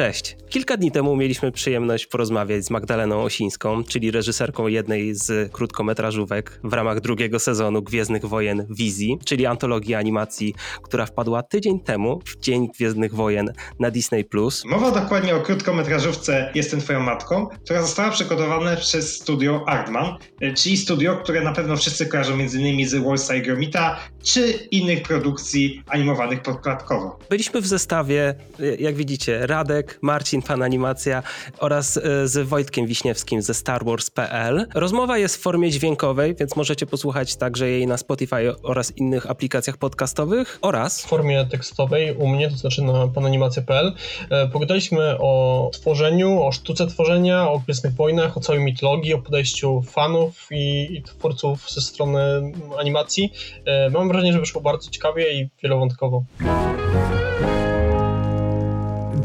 Cześć. Kilka dni temu mieliśmy przyjemność porozmawiać z Magdaleną Osińską, czyli reżyserką jednej z krótkometrażówek w ramach drugiego sezonu Gwiezdnych Wojen Wizji, czyli antologii animacji, która wpadła tydzień temu, w Dzień Gwiezdnych Wojen na Disney+. Mowa dokładnie o krótkometrażówce Jestem Twoją Matką, która została przygotowana przez studio Artman, czyli studio, które na pewno wszyscy kojarzą m.in. z i Gromita, czy innych produkcji animowanych podkładkowo. Byliśmy w zestawie, jak widzicie, Radek, Marcin, fan animacja oraz e, z Wojtkiem Wiśniewskim ze Star Wars.pl. Rozmowa jest w formie dźwiękowej, więc możecie posłuchać także jej na Spotify oraz innych aplikacjach podcastowych oraz w formie tekstowej u mnie, to znaczy na pananimacja.pl. E, pogadaliśmy o tworzeniu, o sztuce tworzenia, o Gwiezdnych Wojnach, o całej mitologii, o podejściu fanów i, i twórców ze strony animacji. E, mam wrażenie, że wyszło bardzo ciekawie i wielowątkowo.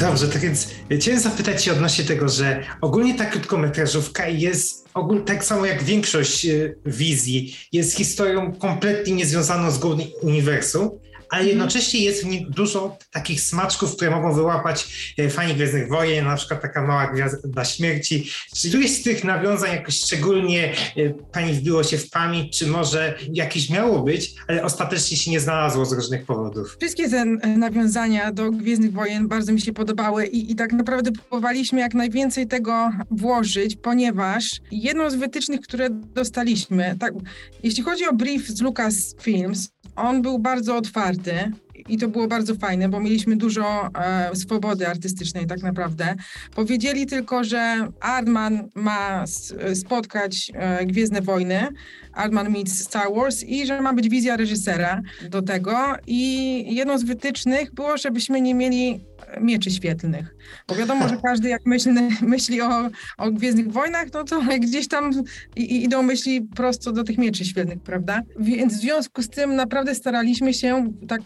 Dobrze, tak więc chciałem zapytać Cię odnośnie tego, że ogólnie ta krótkometrażówka jest, tak samo jak większość e, wizji, jest historią kompletnie niezwiązaną z głównym uniwersum, ale mhm. jednocześnie jest w nim dużo takich smaczków, które mogą wyłapać e, fani Gwiezdnych Wojen, na przykład taka mała gwiazda śmierci. Czy któreś z tych nawiązań jakoś szczególnie e, pani wbiło się w pamięć, czy może jakieś miało być, ale ostatecznie się nie znalazło z różnych powodów? Wszystkie te nawiązania do Gwiezdnych Wojen bardzo mi się podobały i, i tak naprawdę próbowaliśmy jak najwięcej tego włożyć, ponieważ jedną z wytycznych, które dostaliśmy, tak, jeśli chodzi o brief z Lucasfilms, on był bardzo otwarty i to było bardzo fajne, bo mieliśmy dużo e, swobody artystycznej tak naprawdę. Powiedzieli tylko, że Artman ma spotkać e, Gwiezdne Wojny, Artman meets Star Wars i że ma być wizja reżysera do tego i jedną z wytycznych było, żebyśmy nie mieli mieczy świetlnych. Bo wiadomo, że każdy jak myśli, myśli o, o Gwiezdnych Wojnach, no to gdzieś tam idą myśli prosto do tych mieczy świetlnych, prawda? Więc w związku z tym naprawdę staraliśmy się tak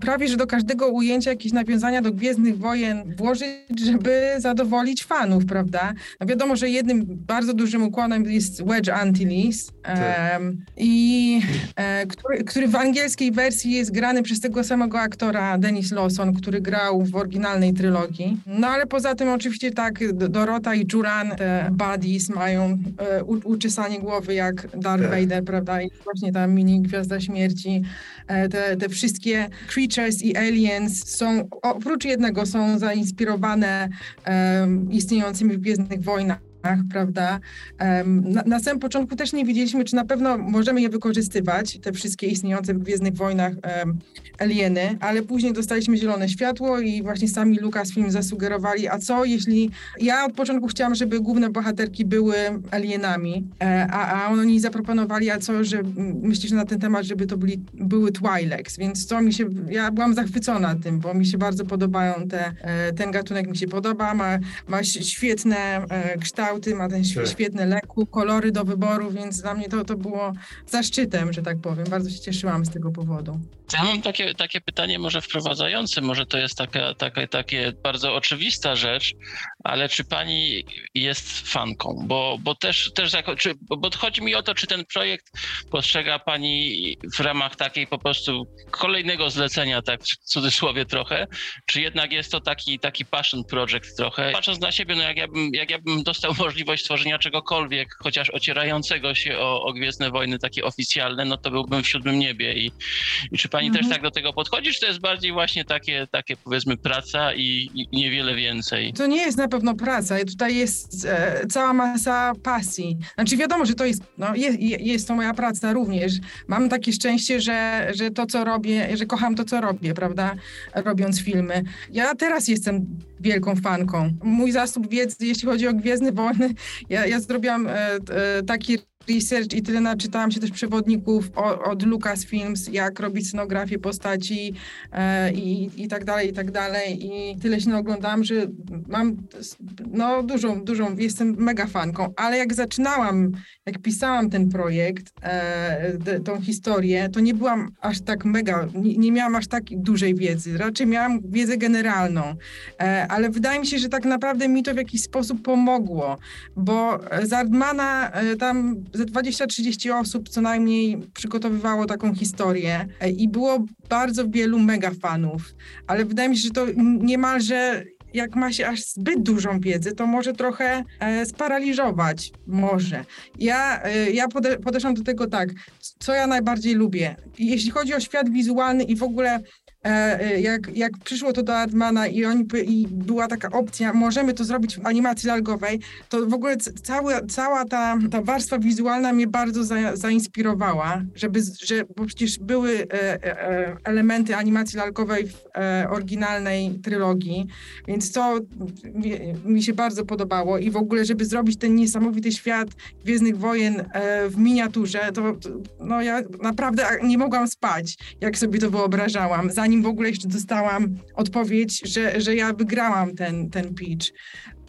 prawie, że do każdego ujęcia jakieś nawiązania do Gwiezdnych Wojen włożyć, żeby zadowolić fanów, prawda? No wiadomo, że jednym bardzo dużym układem jest Wedge Antilles um, i e, który, który w angielskiej wersji jest grany przez tego samego aktora Dennis Lawson, który grał w oryginalnej trylogii. No ale poza tym oczywiście tak Dorota i Juran, te buddies mają e, uczesanie głowy jak Darth tak. Vader, prawda? I właśnie ta mini Gwiazda Śmierci, e, te, te wszystkie creatures i aliens są, oprócz jednego, są zainspirowane e, istniejącymi w Gwiezdnych Wojnach prawda? Na, na, samym początku też nie wiedzieliśmy, czy na pewno możemy je wykorzystywać, te wszystkie istniejące w Gwiezdnych Wojnach um, alieny, ale później dostaliśmy zielone światło i właśnie sami Lucasfilm zasugerowali, a co jeśli... Ja od początku chciałam, żeby główne bohaterki były alienami, e, a, a oni zaproponowali, a co, że myślisz na ten temat, żeby to byli, były Twi'leks, więc to mi się... Ja byłam zachwycona tym, bo mi się bardzo podobają te... E, ten gatunek mi się podoba, ma, ma świetne e, kształty, kształty, ma ten tak. świetny leku, kolory do wyboru, więc dla mnie to, to było zaszczytem, że tak powiem. Bardzo się cieszyłam z tego powodu. Ja mam takie, takie pytanie może wprowadzające, może to jest taka, taka, takie bardzo oczywista rzecz, ale czy pani jest fanką? Bo, bo też, też jako, czy, bo chodzi mi o to, czy ten projekt postrzega pani w ramach takiej po prostu kolejnego zlecenia, tak w cudzysłowie trochę, czy jednak jest to taki, taki passion project trochę? Patrząc na siebie, no jak ja bym, jak ja bym dostał możliwość stworzenia czegokolwiek, chociaż ocierającego się o, o Gwiezdne Wojny, takie oficjalne, no to byłbym w siódmym niebie i, i czy pani mhm. też tak do tego podchodzi, czy to jest bardziej właśnie takie, takie powiedzmy praca i, i niewiele więcej? To nie jest na pewno praca. Tutaj jest e, cała masa pasji. Znaczy wiadomo, że to jest, no, jest, jest to moja praca również. Mam takie szczęście, że, że to, co robię, że kocham to, co robię, prawda, robiąc filmy. Ja teraz jestem wielką fanką. Mój zasób wiedzy, jeśli chodzi o Gwiezdne Wojny, ja, ja zrobiłam e, e, taki research i tyle naczytałam się też przewodników o, od Lucasfilms, jak robić scenografię postaci e, i, i tak dalej, i tak dalej. I tyle się oglądałam, że mam no dużą, dużą, jestem mega fanką, ale jak zaczynałam, jak pisałam ten projekt, e, tą historię, to nie byłam aż tak mega, nie, nie, miałam aż tak dużej wiedzy, raczej miałam wiedzę generalną, e, ale wydaje mi się, że tak naprawdę mi to w jakiś sposób pomogło, bo z Ardmana e, tam ze 20-30 osób co najmniej przygotowywało taką historię e, i było bardzo wielu mega fanów, ale wydaje mi się, że to niemalże jak ma się aż zbyt dużą wiedzę, to może trochę e, sparaliżować. Może. Ja, e, ja pode, podeszłam do tego tak, co ja najbardziej lubię. Jeśli chodzi o świat wizualny i w ogóle jak, jak przyszło to do Artmana i, oni, i była taka opcja, możemy to zrobić w animacji lalgowej, to w ogóle cały, cała ta, ta warstwa wizualna mnie bardzo za, zainspirowała, żeby, że, bo przecież były e, elementy animacji lalgowej w oryginalnej trylogii, więc to mi, się bardzo podobało i w ogóle, żeby zrobić ten niesamowity świat Gwiezdnych Wojen w miniaturze, to, to no ja naprawdę nie mogłam spać, jak sobie to wyobrażałam, zanim zanim w ogóle jeszcze dostałam odpowiedź, że, że ja wygrałam ten, ten pitch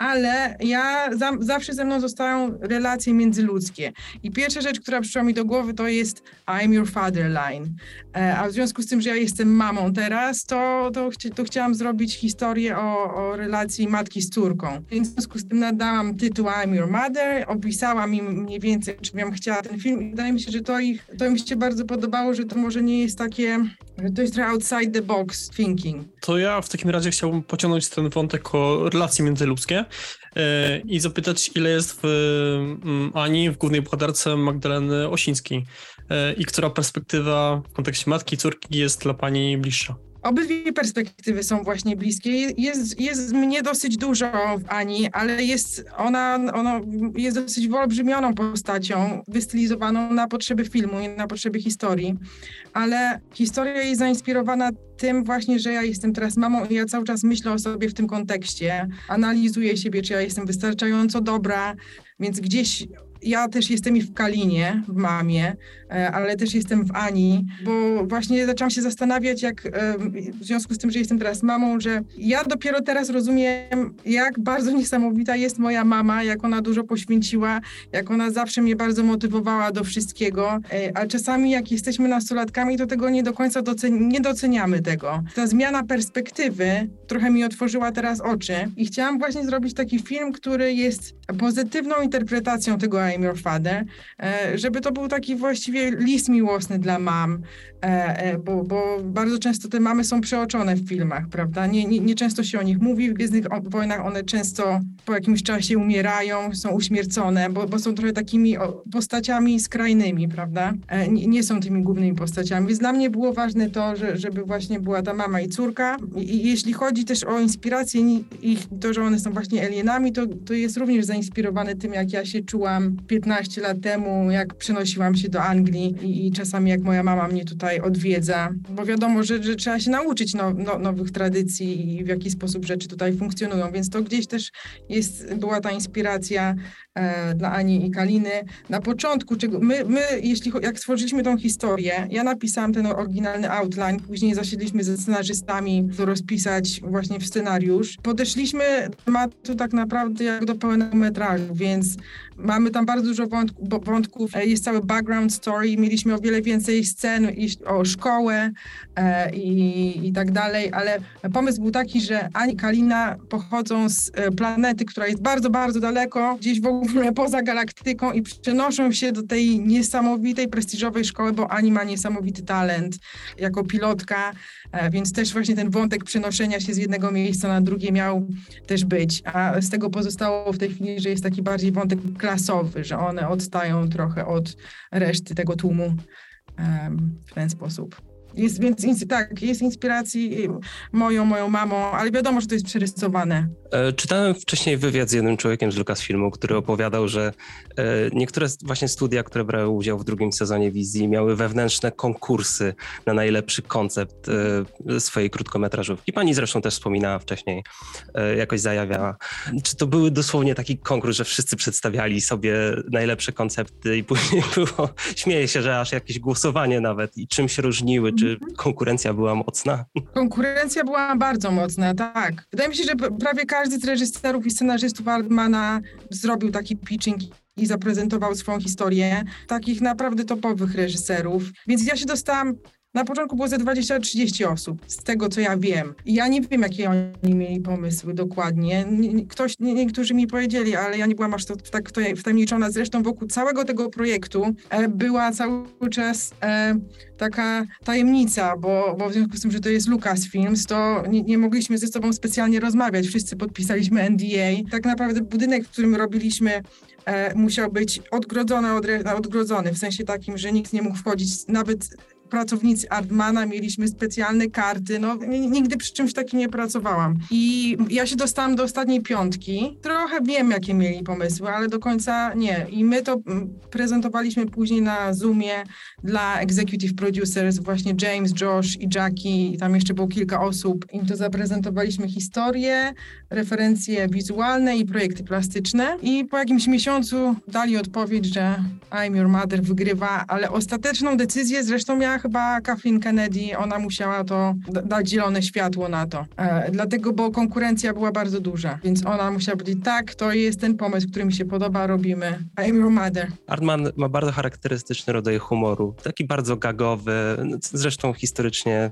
ale ja za, zawsze ze mną zostają relacje międzyludzkie. I pierwsza rzecz, która przyszła mi do głowy, to jest I'm your father line. E, a w związku z tym, że ja jestem mamą teraz, to, to, chci, to chciałam zrobić historię o, o, relacji matki z córką. W związku z tym nadałam tytuł I'm your mother, opisałam im mniej więcej, czym bym chciała ten film i wydaje mi się, że to, ich, to im się bardzo podobało, że to może nie jest takie, że to jest trochę outside the box thinking. To ja w takim razie chciałbym pociągnąć ten wątek o relacje międzyludzkie. E, i zapytać, ile jest w mm, Ani, w głównej bohaterce Magdaleny Osińskiej e, i która perspektywa w kontekście matki i córki jest dla pani bliższa. Obydwie perspektywy są właśnie bliskie. Jest, jest mnie dosyć dużo w Ani, ale jest ona, ona jest dosyć wyolbrzymioną postacią, wystylizowaną na potrzeby filmu i na potrzeby historii. Ale historia jest zainspirowana tym właśnie, że ja jestem teraz mamą i ja cały czas myślę o sobie w tym kontekście. Analizuję siebie, czy ja jestem wystarczająco dobra, więc gdzieś ja też jestem i w Kalinie, w mamie, e, ale też jestem w Ani, bo właśnie zaczęłam się zastanawiać, jak w związku z tym, że jestem teraz mamą, że ja dopiero teraz rozumiem, jak bardzo niesamowita jest moja mama, jak ona dużo poświęciła, jak ona zawsze mnie bardzo motywowała do wszystkiego, e, a czasami jak jesteśmy nastolatkami, to tego nie do końca doceni nie doceniamy tego. Ta zmiana perspektywy trochę mi otworzyła teraz oczy i chciałam właśnie zrobić taki film, który jest pozytywną interpretacją tego I'm Your Father, e, żeby to był taki właściwie list miłosny dla mam, bo, bo bardzo często te mamy są przeoczone w filmach, prawda? Nie, nie, nie często się o nich mówi, w Gwiezdnych Wojnach one często po jakimś czasie umierają, są uśmiercone, bo, bo są trochę takimi postaciami skrajnymi, prawda? Nie, nie są tymi głównymi postaciami, więc dla mnie było ważne to, że, żeby właśnie była ta mama i córka i jeśli chodzi też o inspirację ich, to, że one są właśnie alienami, to, to jest również zainspirowane tym, jak ja się czułam 15 lat temu, jak przenosiłam się do Anglii i, i czasami jak moja mama mnie tutaj odwiedza, bo wiadomo, że, że trzeba się nauczyć no, no, nowych tradycji i w jaki sposób rzeczy tutaj funkcjonują, więc to gdzieś też jest, była ta inspiracja e, dla Ani i Kaliny. Na początku, my, my, jeśli jak stworzyliśmy tą historię, ja napisałam ten oryginalny outline, później zasiedliśmy ze scenarzystami, to rozpisać właśnie w scenariusz. Podeszliśmy do tematu tak naprawdę jak do pełnego metrażu, więc mamy tam bardzo dużo wątków, e, jest cały background story, mieliśmy o wiele więcej scen o szkołę e, i, i tak dalej, ale pomysł był taki, że Ani i Kalina pochodzą z e, planety, która jest bardzo, bardzo daleko, gdzieś w ogóle poza galaktyką i przenoszą się do tej niesamowitej, prestiżowej szkoły, bo Ani ma niesamowity talent jako pilotka, więc też właśnie ten wątek przenoszenia się z jednego miejsca na drugie miał też być, a z tego pozostało w tej chwili, że jest taki bardziej wątek klasowy, że one odstają trochę od reszty tego tłumu w ten sposób. Jest, więc tak, jest inspiracji moją, moją mamą, ale wiadomo, że to jest przerysowane. E, czytałem wcześniej wywiad z jednym człowiekiem z Lucasfilmu, który opowiadał, że e, niektóre właśnie studia, które brały udział w drugim sezonie wizji, miały wewnętrzne konkursy na najlepszy koncept e, swojej krótkometrażówki. Pani zresztą też wspominała wcześniej, jakoś zajawiała. Czy to były dosłownie taki konkurs, że wszyscy przedstawiali sobie najlepsze koncepty i później było, śmieje się, że aż jakieś głosowanie nawet i czym się różniły, czy mhm. konkurencja była mocna? Konkurencja była bardzo mocna, tak. Wydaje mi się, że prawie każdy z reżyserów i scenarzystów Altmana zrobił taki pitching i zaprezentował swoją historię. Takich naprawdę topowych reżyserów. Więc ja się dostałam Na początku było ze 20-30 osób, z tego co ja wiem. Ja nie wiem, jakie oni mieli pomysły dokładnie. Nie- nie- Ktoś, nie, niektórzy mi powiedzieli, ale ja nie byłam aż to, tak wtaj- wtajemniczona. Zresztą wokół całego tego projektu e, była cały czas e, taka tajemnica, bo, bo w związku z tym, że to jest Lucasfilms, to nie, nie mogliśmy ze sobą specjalnie rozmawiać. Wszyscy podpisaliśmy NDA. Tak naprawdę budynek, w którym robiliśmy e, musiał być odgrodzony, odgrodzony, w sensie takim, że nikt nie mógł wchodzić, nawet pracownicy Artmana, mieliśmy specjalne karty, no nigdy przy czymś takim nie pracowałam. I ja się dostałam do ostatniej piątki, trochę wiem, jakie mieli pomysły, ale do końca nie. I my to mm, prezentowaliśmy później na Zoomie dla executive producers, właśnie James, Josh i Jackie, i tam jeszcze było kilka osób. Im to zaprezentowaliśmy historię, referencje wizualne i projekty plastyczne. I po jakimś miesiącu dali odpowiedź, że I'm Your Mother wygrywa, ale ostateczną decyzję zresztą miała chyba Kathleen Kennedy. Ona musiała to da- dać zielone światło na to. E, dlatego, bo konkurencja była bardzo duża, więc ona musiała powiedzieć, tak, to jest ten pomysł, który mi się podoba, robimy I'm Your Mother. Artman ma bardzo charakterystyczny rodzaj humoru, taki bardzo gagowy, zresztą historycznie,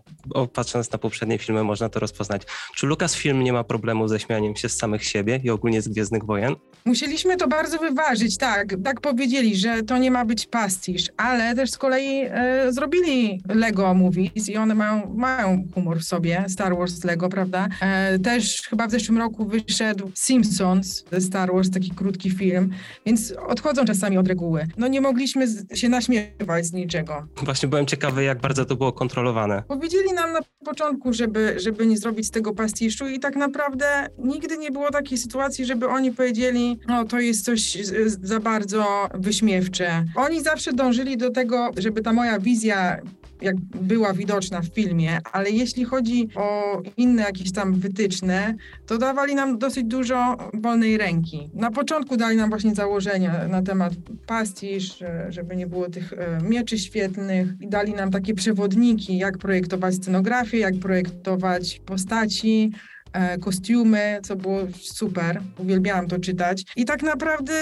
patrząc na poprzednie filmy, można to rozpoznać. Czy Lucasfilm nie ma problemu ze śmianiem się z samych siebie i ogólnie z Gwiezdnych Wojen? Musieliśmy to bardzo wyważyć, tak. Tak powiedzieli, że to nie ma być pastisz, ale też z kolei e, zrobili Lego Movies i one mają, mają humor w sobie, Star Wars Lego, prawda? E, też chyba w zeszłym roku wyszedł Simpsons ze Star Wars, taki krótki film, więc odchodzą czasami od reguły. No nie mogliśmy się naśmiewać z niczego. Właśnie byłem ciekawy, jak bardzo to było kontrolowane. Powiedzieli nam na początku, żeby, żeby nie zrobić z tego pastiszu i tak naprawdę nigdy nie było takiej sytuacji, żeby oni powiedzieli, no to jest coś za bardzo wyśmiewcze. Oni zawsze dążyli do tego, żeby ta moja wizja jak była widoczna w filmie, ale jeśli chodzi o inne jakieś tam wytyczne, to dawali nam dosyć dużo wolnej ręki. Na początku dali nam właśnie założenia na temat pastisz, żeby nie było tych e, mieczy świetlnych i dali nam takie przewodniki, jak projektować scenografię, jak projektować postaci, kostiumy, co było super. Uwielbiałam to czytać. I tak naprawdę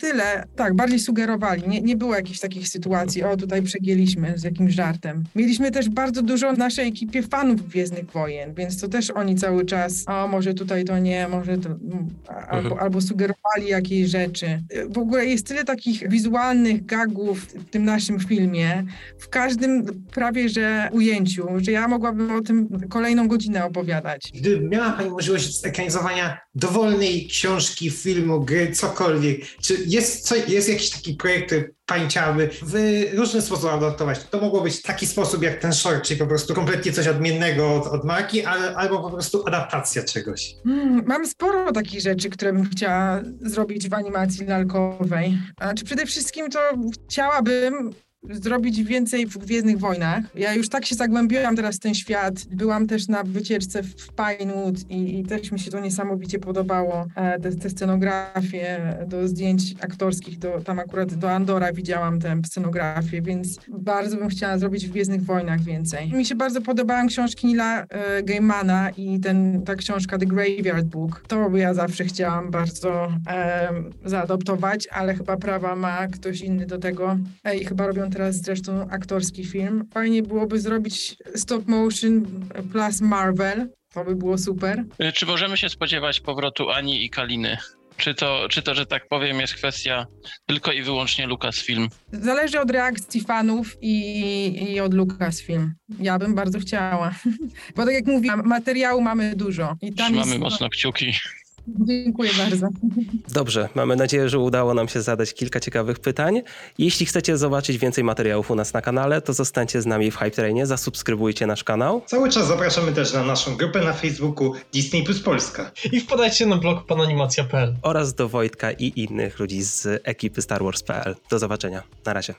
tyle. Tak, bardziej sugerowali. Nie, nie było jakichś takich sytuacji, o tutaj przegięliśmy z jakimś żartem. Mieliśmy też bardzo dużo w naszej ekipie fanów Gwiezdnych Wojen, więc to też oni cały czas, o może tutaj to nie, może to, mm, albo, Mhm. albo sugerowali jakieś rzeczy. W ogóle jest tyle takich wizualnych gagów w tym naszym filmie, w każdym prawie że ujęciu, że ja mogłabym o tym kolejną godzinę opowiadać. Gdyby miała Pani możliwość zekranizowania dowolnej książki, filmu, gry, cokolwiek, czy jest, co, jest jakiś taki projekt, który Pani chciałaby w różny sposób adaptować? To mogło być taki sposób jak ten short, czyli po prostu kompletnie coś odmiennego od, od marki, ale, albo po prostu adaptacja czegoś. Mm, Mam sporo takich rzeczy, które bym chciała zrobić w animacji lalkowej. Znaczy przede wszystkim to chciałabym zrobić więcej w Gwiezdnych Wojnach. Ja już tak się zagłębiłam teraz w ten świat. Byłam też na wycieczce w Pinewood i, i też mi się to niesamowicie podobało. E, Te, te scenografie do zdjęć aktorskich, do, tam akurat do Andora widziałam tę scenografię, więc bardzo bym chciała zrobić w Gwiezdnych Wojnach więcej. Mi się bardzo podobały książki Nila e, Gaimana i ten, ta książka The Graveyard Book. To ja zawsze chciałam bardzo e, zaadoptować, ale chyba prawa ma ktoś inny do tego. E, I chyba robią teraz zresztą aktorski film. Fajnie byłoby zrobić stop motion plus Marvel. To by było super. Y, Czy możemy się spodziewać powrotu Ani i Kaliny? Czy to, czy to, że tak powiem, jest kwestia tylko i wyłącznie Lucasfilm? Zależy od reakcji fanów i, i od Lucasfilm. Ja bym bardzo chciała. Bo tak jak mówiłam, materiału mamy dużo. I tam Trzymamy jest... mocno kciuki. Dziękuję bardzo. Dobrze, mamy nadzieję, że udało nam się zadać kilka ciekawych pytań. Jeśli chcecie zobaczyć więcej materiałów u nas na kanale, to zostańcie z nami w Hype Trainie, zasubskrybujcie nasz kanał. Cały czas zapraszamy też na naszą grupę na Facebooku Disney Plus Polska. I wpadajcie na blog pananimacja.pl. oraz do Wojtka i innych ludzi z ekipy Star Wars.pl. Do zobaczenia. Na razie.